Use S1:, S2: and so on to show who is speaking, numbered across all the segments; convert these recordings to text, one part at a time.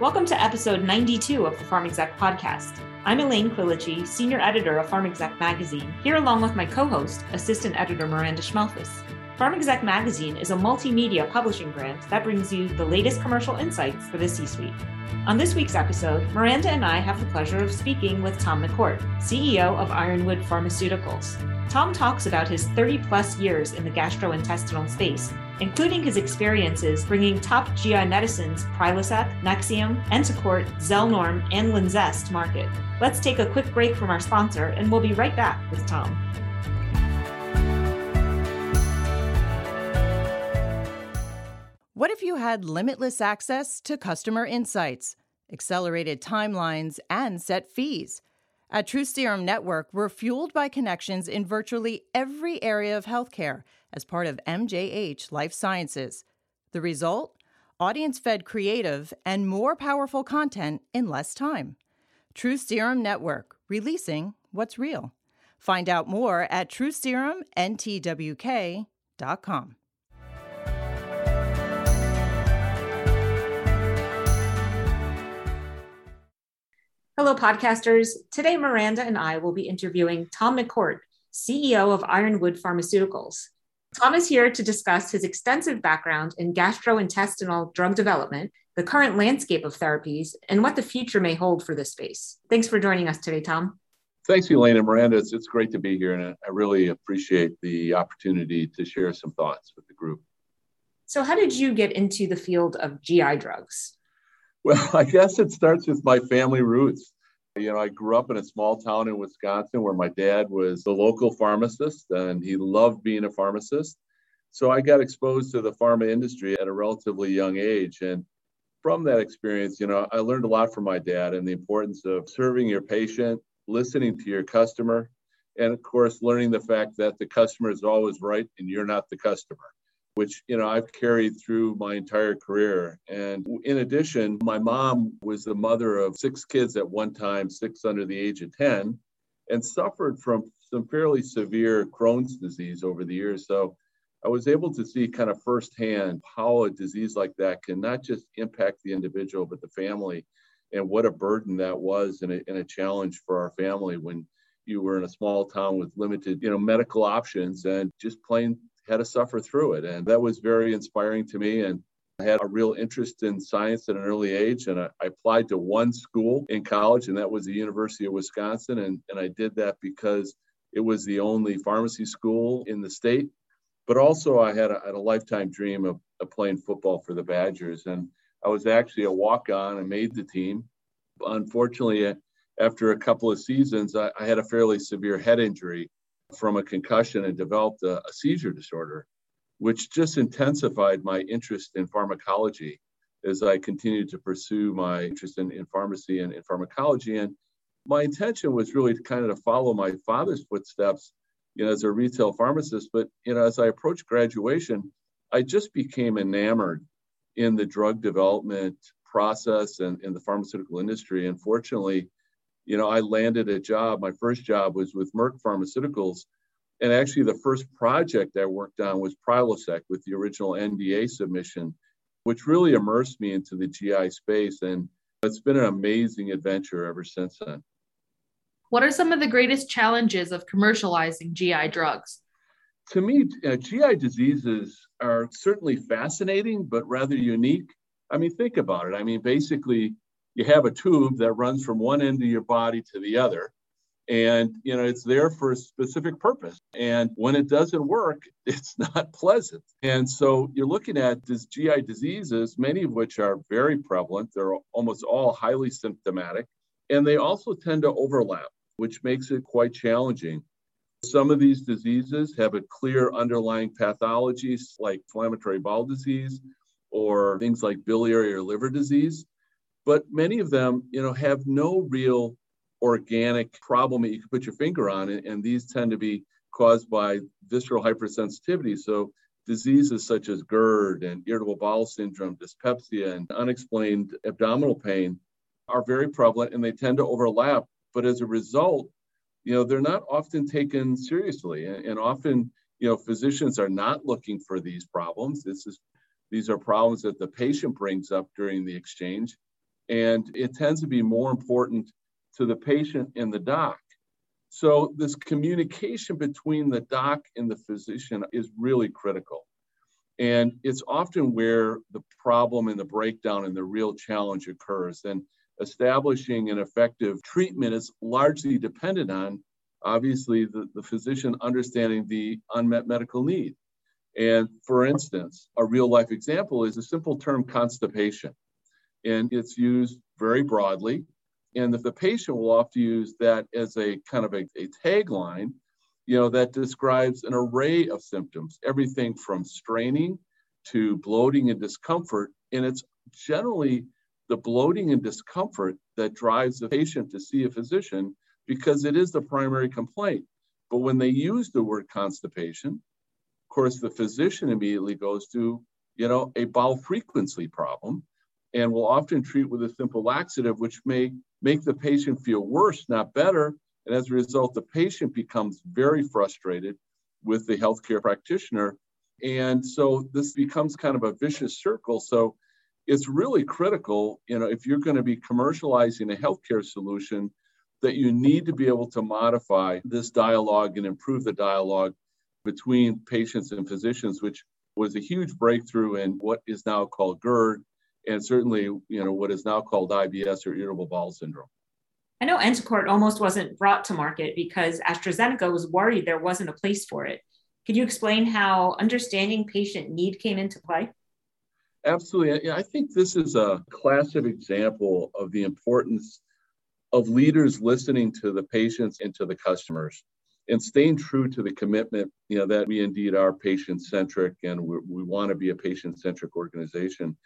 S1: Welcome to episode 92 of the Pharm Exec podcast. I'm Elaine Quilici, senior editor of Pharm Exec magazine, here along with my co host, assistant editor Miranda Schmalfuhs. Pharm Exec magazine is a multimedia publishing brand that brings you the latest commercial insights for the C suite. On this week's episode, Miranda and I have the pleasure of speaking with Tom McCourt, CEO of Ironwood Pharmaceuticals. Tom talks about his 30 plus years in the gastrointestinal space, including his experiences bringing top GI medicines Prilosec, Nexium, Entocort, Zelnorm, and Linzess to market. Let's take a quick break from our sponsor, and we'll be right back with Tom.
S2: What if you had limitless access to customer insights, accelerated timelines, and set fees? At True Serum Network, we're fueled by connections in virtually every area of healthcare as part of MJH Life Sciences. The result? Audience fed creative and more powerful content in less time. True Serum Network, releasing what's real. Find out more at trueserumntwk.com.
S1: Hello, podcasters. Today, Miranda and I will be interviewing Tom McCourt, CEO of Ironwood Pharmaceuticals. Tom is here to discuss his extensive background in gastrointestinal drug development, the current landscape of therapies, and what the future may hold for this space. Thanks for joining us today, Tom.
S3: Thanks, Elaine and Miranda. It's, it's great to be here, and I really appreciate the opportunity to share some thoughts with the group.
S1: So, how did you get into the field of GI drugs?
S3: Well, I guess it starts with my family roots. You know, I grew up in a small town in Wisconsin where my dad was the local pharmacist and he loved being a pharmacist. So I got exposed to the pharma industry at a relatively young age. And from that experience, you know, I learned a lot from my dad and the importance of serving your patient, listening to your customer, and of course, learning the fact that the customer is always right and you're not the customer which you know I've carried through my entire career. And in addition, my mom was the mother of six kids at one time, six under the age of 10, and suffered from some fairly severe Crohn's disease over the years. So I was able to see kind of firsthand how a disease like that can not just impact the individual, but the family, and what a burden that was and a, and a challenge for our family when you were in a small town with limited, you know, medical options and just plain had to suffer through it. And that was very inspiring to me. And I had a real interest in science at an early age. And I, I applied to one school in college, and that was the University of Wisconsin. And, and I did that because it was the only pharmacy school in the state. But also, I had a, had a lifetime dream of, of playing football for the Badgers. And I was actually a walk on and made the team. Unfortunately, after a couple of seasons, I, I had a fairly severe head injury from a concussion and developed a, a seizure disorder, which just intensified my interest in pharmacology as I continued to pursue my interest in, in pharmacy and in pharmacology. And my intention was really to kind of to follow my father's footsteps, you know, as a retail pharmacist. But you know, as I approached graduation, I just became enamored in the drug development process and in the pharmaceutical industry. And fortunately, you know, I landed a job. My first job was with Merck Pharmaceuticals. And actually, the first project I worked on was Prilosec with the original NDA submission, which really immersed me into the GI space. And it's been an amazing adventure ever since then.
S4: What are some of the greatest challenges of commercializing GI drugs?
S3: To me, uh, GI diseases are certainly fascinating, but rather unique. I mean, think about it. I mean, basically, you have a tube that runs from one end of your body to the other and you know it's there for a specific purpose. And when it doesn't work it's not pleasant. And so you're looking at these gi diseases many of which are very prevalent. They're almost all highly symptomatic and they also tend to overlap which makes it quite challenging. Some of these diseases have a clear underlying pathologies like inflammatory bowel disease or things like biliary or liver disease but many of them, you know, have no real organic problem that you can put your finger on, and, and these tend to be caused by visceral hypersensitivity. So diseases such as GERD and irritable bowel syndrome, dyspepsia, and unexplained abdominal pain are very prevalent and they tend to overlap. But as a result, you know, they're not often taken seriously. And, and often, you know, physicians are not looking for these problems. This is These are problems that the patient brings up during the exchange. And it tends to be more important to the patient and the doc. So, this communication between the doc and the physician is really critical. And it's often where the problem and the breakdown and the real challenge occurs. And establishing an effective treatment is largely dependent on, obviously, the, the physician understanding the unmet medical need. And for instance, a real life example is a simple term constipation. And it's used very broadly. And the patient will often use that as a kind of a, a tagline, you know, that describes an array of symptoms, everything from straining to bloating and discomfort. And it's generally the bloating and discomfort that drives the patient to see a physician because it is the primary complaint. But when they use the word constipation, of course, the physician immediately goes to, you know, a bowel frequency problem and will often treat with a simple laxative, which may make the patient feel worse, not better. And as a result, the patient becomes very frustrated with the healthcare practitioner. And so this becomes kind of a vicious circle. So it's really critical, you know, if you're going to be commercializing a healthcare solution, that you need to be able to modify this dialogue and improve the dialogue between patients and physicians, which was a huge breakthrough in what is now called GERD, and certainly, you know, what is now called IBS or irritable bowel syndrome.
S1: I know Entocort almost wasn't brought to market because AstraZeneca was worried there wasn't a place for it. Could you explain how understanding patient need came into play?
S3: Absolutely. I think this is a classic example of the importance of leaders listening to the patients and to the customers and staying true to the commitment you know that we indeed are patient centric and we, we want to be a patient centric organization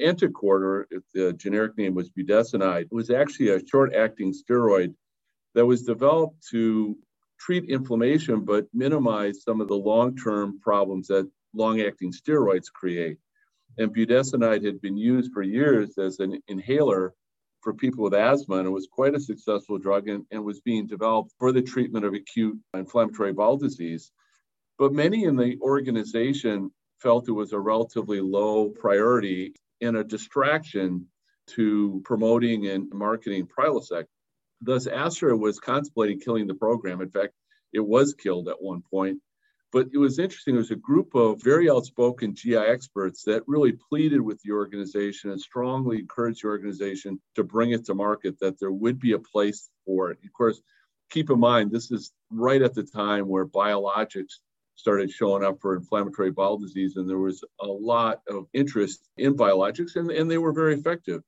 S3: Entocort, the generic name was budesonide, was actually a short acting steroid that was developed to treat inflammation but minimize some of the long term problems that long acting steroids create. And budesonide had been used for years as an inhaler for people with asthma, and it was quite a successful drug and, and was being developed for the treatment of acute inflammatory bowel disease. But many in the organization felt it was a relatively low priority and a distraction to promoting and marketing Prilosec. Thus, Astra was contemplating killing the program. In fact, it was killed at one point. But it was interesting. There was a group of very outspoken GI experts that really pleaded with the organization and strongly encouraged the organization to bring it to market, that there would be a place for it. Of course, keep in mind, this is right at the time where biologics started showing up for inflammatory bowel disease, and there was a lot of interest in biologics, and, and they were very effective.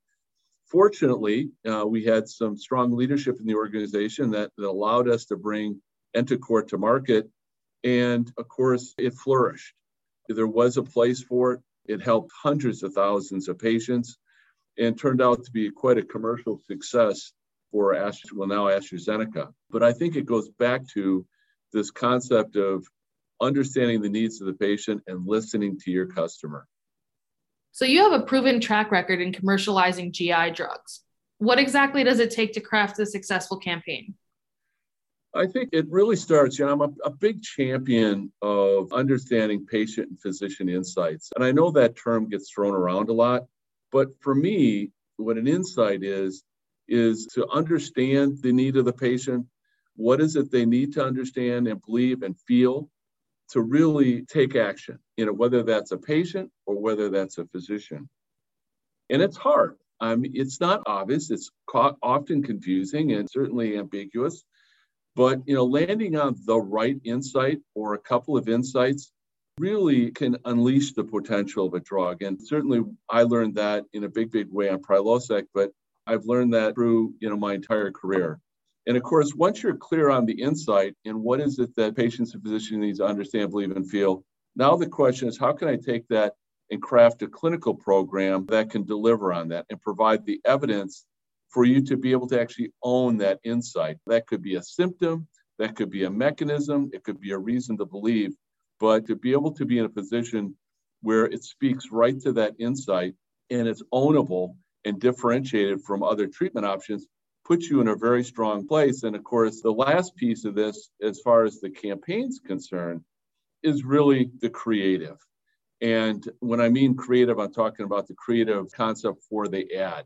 S3: Fortunately, uh, we had some strong leadership in the organization that, that allowed us to bring Entocort to market, and of course, it flourished. There was a place for it. It helped hundreds of thousands of patients and turned out to be quite a commercial success for Astra, well, now AstraZeneca. But I think it goes back to this concept of understanding the needs of the patient and listening to your customer.
S4: So, you have a proven track record in commercializing GI drugs. What exactly does it take to craft a successful campaign?
S3: I think it really starts, you know, I'm a, a, big champion of understanding patient and physician insights. And I know that term gets thrown around a lot, but for me, what an insight is, is to understand the need of the patient. What is it they need to understand and believe and feel? To really take action, you know, whether that's a patient or whether that's a physician. And it's hard. I mean, it's not obvious. It's often confusing and certainly ambiguous. But you know, landing on the right insight or a couple of insights really can unleash the potential of a drug. And certainly, I learned that in a big, big way on Prilosec. But I've learned that through you know my entire career. And of course, once you're clear on the insight and what is it that patients and physicians need to understand, believe, and feel, now the question is how can I take that and craft a clinical program that can deliver on that and provide the evidence for you to be able to actually own that insight? That could be a symptom, that could be a mechanism, it could be a reason to believe, but to be able to be in a position where it speaks right to that insight and it's ownable and differentiated from other treatment options puts you in a very strong place. And of course, the last piece of this, as far as the campaign's concerned, is really the creative. And when I mean creative, I'm talking about the creative concept for the ad.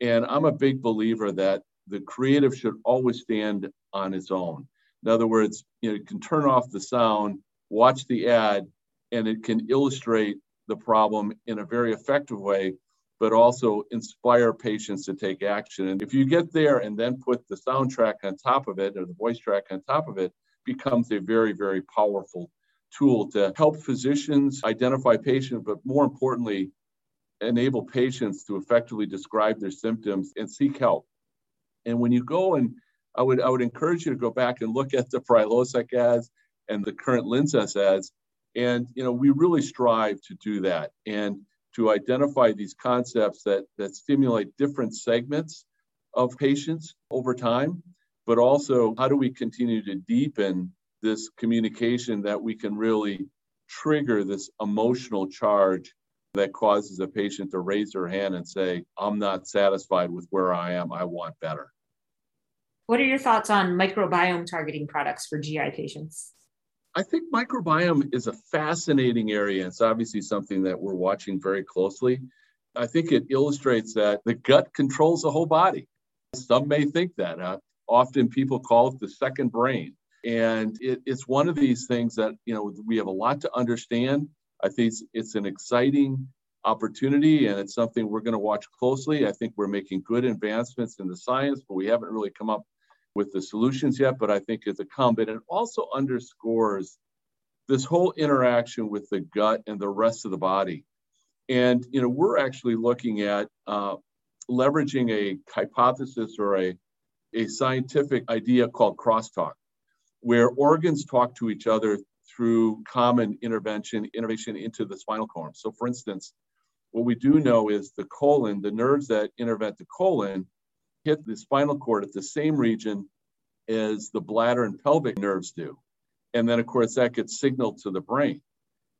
S3: And I'm a big believer that the creative should always stand on its own. In other words, you know, you can turn off the sound, watch the ad, and it can illustrate the problem in a very effective way, but also inspire patients to take action. And if you get there and then put the soundtrack on top of it or the voice track on top of it, becomes a very, very powerful tool to help physicians identify patients, but more importantly, enable patients to effectively describe their symptoms and seek help. And when you go and I would I would encourage you to go back and look at the Prilosec ads and the current Linzess ads. And you know, we really strive to do that and to identify these concepts that that stimulate different segments of patients over time, but also how do we continue to deepen this communication that we can really trigger this emotional charge that causes a patient to raise their hand and say, I'm not satisfied with where I am. I want better.
S1: What are your thoughts on microbiome targeting products for GI patients?
S3: I think microbiome is a fascinating area. It's obviously something that we're watching very closely. I think it illustrates that the gut controls the whole body. Some may think that. Uh, often people call it the second brain. And it, it's one of these things that, you know, we have a lot to understand. I think it's, it's an exciting opportunity and it's something we're going to watch closely. I think we're making good advancements in the science, but we haven't really come up with the solutions yet. But I think it's a come. It also underscores this whole interaction with the gut and the rest of the body. And you know, we're actually looking at uh, leveraging a hypothesis or a, a scientific idea called crosstalk, where organs talk to each other through common intervention, innovation into the spinal column. So, for instance, what we do know is the colon, the nerves that intervent the colon, hit the spinal cord at the same region as the bladder and pelvic nerves do. And then, of course, that gets signaled to the brain.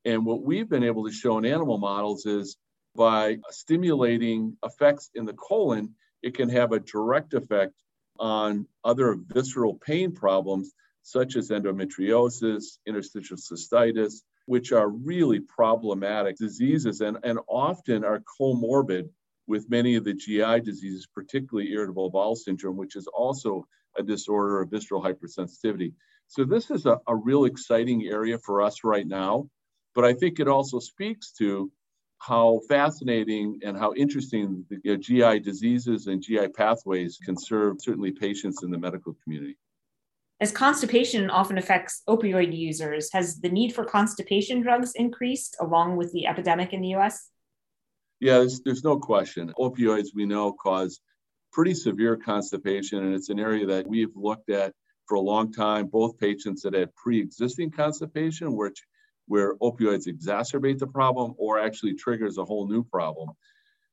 S3: And what we've been able to show in animal models is by stimulating effects in the colon, it can have a direct effect on other visceral pain problems such as endometriosis, interstitial cystitis, which are really problematic diseases and, and often are comorbid with many of the GI diseases, particularly irritable bowel syndrome, which is also a disorder of visceral hypersensitivity. So this is a, a real exciting area for us right now, but I think it also speaks to how fascinating and how interesting the you know, GI diseases and GI pathways can serve certainly patients in the medical community.
S1: As constipation often affects opioid users, has the need for constipation drugs increased along with the epidemic in the US?
S3: Yeah, there's, there's no question. Opioids, we know, cause pretty severe constipation, and it's an area that we've looked at for a long time, both patients that had pre existing constipation, which where opioids exacerbate the problem or actually triggers a whole new problem.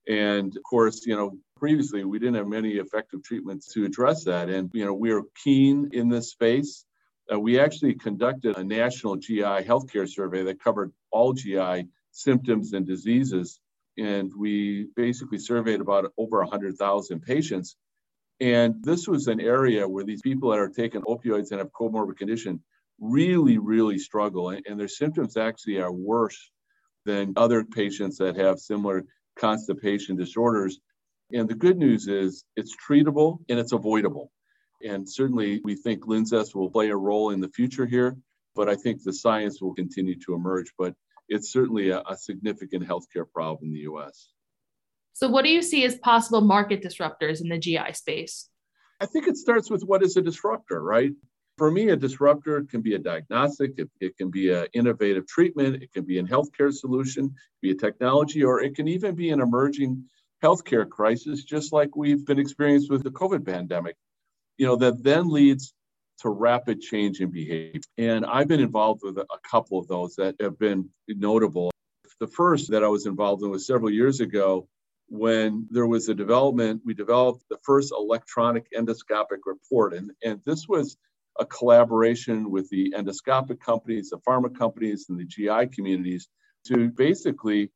S3: And of course, you know, previously we didn't have many effective treatments to address that. And, you know, we are keen in this space. Uh, we actually conducted a national GI healthcare survey that covered all GI symptoms and diseases. And we basically surveyed about over 100,000 patients. And this was an area where these people that are taking opioids and have comorbid condition really, really struggle. And, and their symptoms actually are worse than other patients that have similar constipation disorders. And the good news is it's treatable and it's avoidable. And certainly we think Linzess will play a role in the future here, but I think the science will continue to emerge. But it's certainly a, a significant healthcare problem in the US.
S4: So, what do you see as possible market disruptors in the GI space?
S3: I think it starts with what is a disruptor, right? For me, a disruptor can be a diagnostic, it, it can be an innovative treatment, it can be a healthcare solution, be a technology, or it can even be an emerging healthcare crisis, just like we've been experienced with the COVID pandemic, you know, that then leads to rapid change in behavior. And I've been involved with a couple of those that have been notable. The first that I was involved in was several years ago when there was a development, we developed the first electronic endoscopic report. And, and this was a collaboration with the endoscopic companies, the pharma companies, and the GI communities to basically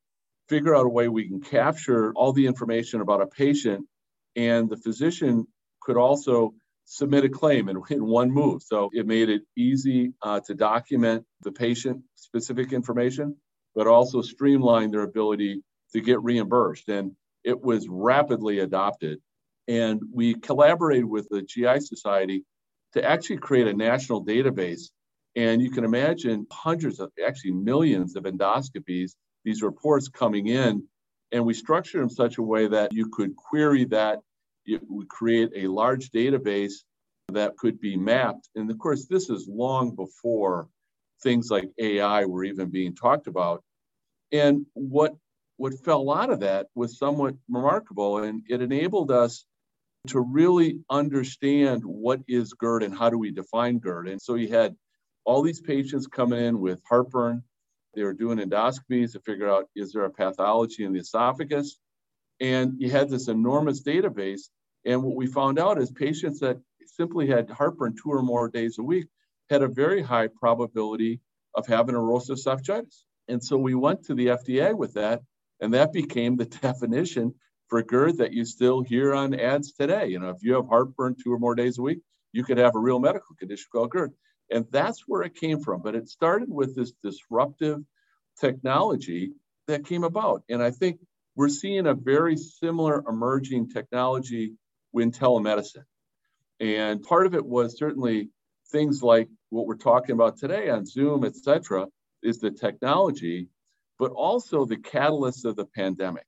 S3: figure out a way we can capture all the information about a patient and the physician could also submit a claim in, in one move. So it made it easy uh, to document the patient specific information. but also streamline their ability to get reimbursed. And it was rapidly adopted. And we collaborated with the GI Society to actually create a national database. And you can imagine hundreds of, actually millions of endoscopies, these reports coming in. And we structured them such a way that you could query that. It would create a large database that could be mapped. And of course, this is long before things like AI were even being talked about. And what what fell out of that was somewhat remarkable, and it enabled us to really understand what is GERD and how do we define GERD. And so you had all these patients coming in with heartburn. They were doing endoscopies to figure out is there a pathology in the esophagus? And you had this enormous database. And what we found out is patients that simply had heartburn two or more days a week had a very high probability of having erosive esophagitis. And so we went to the FDA with that, and that became the definition for GERD that you still hear on ads today. You know, if you have heartburn two or more days a week, you could have a real medical condition called GERD. And that's where it came from. But it started with this disruptive technology that came about. And I think we're seeing a very similar emerging technology in telemedicine. And part of it was certainly things like what we're talking about today on Zoom, et cetera, is the technology, but also the catalyst of the pandemic.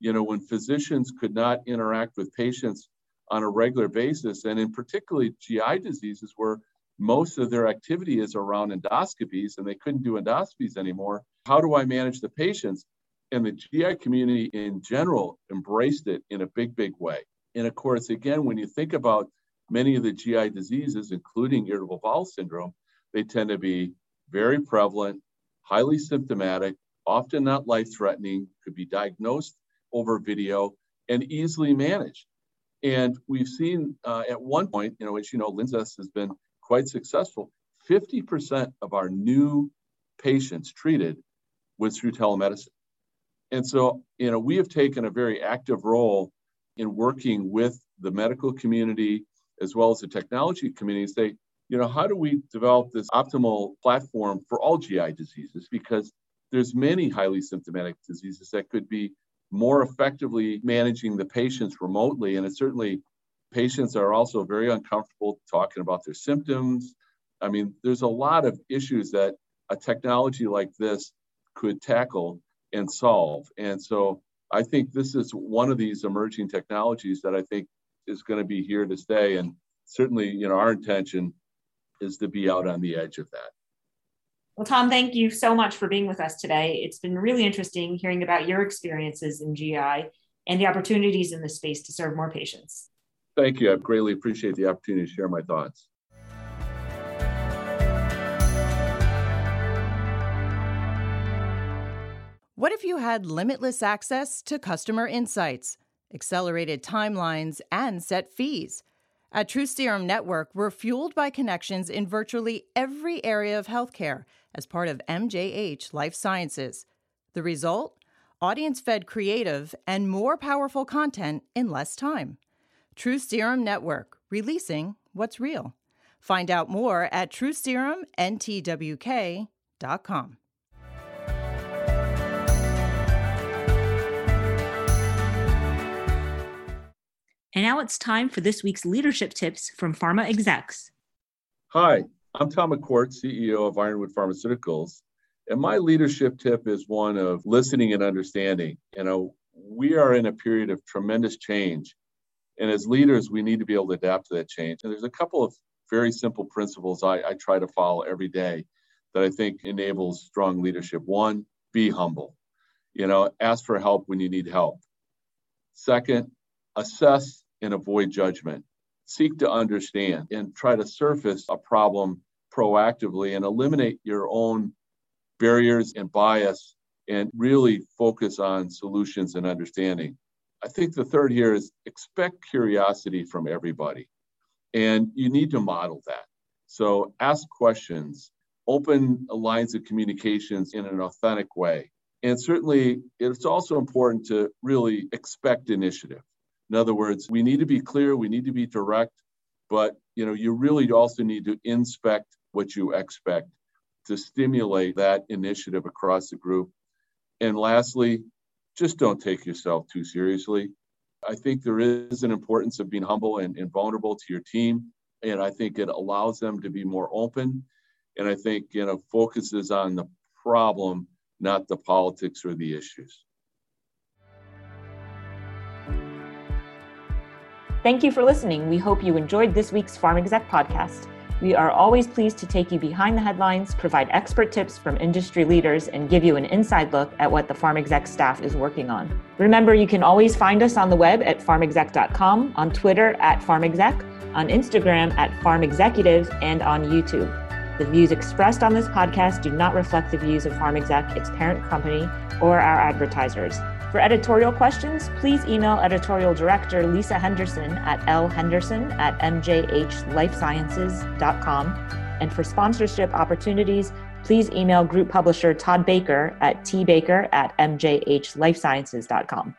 S3: You know, when physicians could not interact with patients on a regular basis, and in particularly GI diseases where most of their activity is around endoscopies and they couldn't do endoscopies anymore. How do I manage the patients? And the GI community in general embraced it in a big, big way. And of course, again, when you think about many of the GI diseases, including irritable bowel syndrome, they tend to be very prevalent, highly symptomatic, often not life threatening, could be diagnosed over video, and easily managed. And we've seen uh, at one point, you know, as you know, Linzess has been quite successful. 50% of our new patients treated was through telemedicine. And so, you know, we have taken a very active role in working with the medical community as well as the technology community to say, you know, how do we develop this optimal platform for all GI diseases? Because there's many highly symptomatic diseases that could be more effectively managing the patients remotely. And it certainly patients are also very uncomfortable talking about their symptoms. I mean, there's a lot of issues that a technology like this could tackle and solve. And so I think this is one of these emerging technologies that I think is going to be here to stay. And certainly, you know, our intention is to be out on the edge of that.
S1: Well, Tom, thank you so much for being with us today. It's been really interesting hearing about your experiences in GI and the opportunities in this space to serve more patients.
S3: Thank you. I greatly appreciate the opportunity to share my thoughts.
S2: What if you had limitless access to customer insights, accelerated timelines, and set fees? At TruSerum Network, we're fueled by connections in virtually every area of healthcare as part of MJH Life Sciences. The result? Audience fed creative and more powerful content in less time. True Serum Network, releasing what's real. Find out more at truserumntwk.com.
S1: And now it's time for this week's leadership tips from pharma execs.
S3: Hi, I'm Tom McCourt, CEO of Ironwood Pharmaceuticals. And my leadership tip is one of listening and understanding. You know, we are in a period of tremendous change. And as leaders, we need to be able to adapt to that change. And there's a couple of very simple principles I, I try to follow every day that I think enables strong leadership. One, be humble. You know, ask for help when you need help. Second, assess and avoid judgment. Seek to understand and try to surface a problem proactively and eliminate your own barriers and bias and really focus on solutions and understanding. I think the third here is expect curiosity from everybody. And you need to model that. So ask questions, open lines of communications in an authentic way. And certainly, it's also important to really expect initiative. In other words, we need to be clear, we need to be direct, but you know, you really also need to inspect what you expect to stimulate that initiative across the group. And lastly, just don't take yourself too seriously. I think there is an importance of being humble and, and vulnerable to your team. And I think it allows them to be more open. And I think, you know, focuses on the problem, not the politics or the issues.
S1: Thank you for listening. We hope you enjoyed this week's Pharm Exec podcast. We are always pleased to take you behind the headlines, provide expert tips from industry leaders, and give you an inside look at what the Pharm Exec staff is working on. Remember, you can always find us on the web at pharmexec.com, on Twitter at farmexec, on Instagram at farmexecutive, and on YouTube. The views expressed on this podcast do not reflect the views of Pharm Exec, its parent company, or our advertisers. For editorial questions, please email editorial director Lisa Henderson at lhenderson at mjhlifesciences.com. And for sponsorship opportunities, please email group publisher Todd Baker at tbaker at mjhlifesciences.com.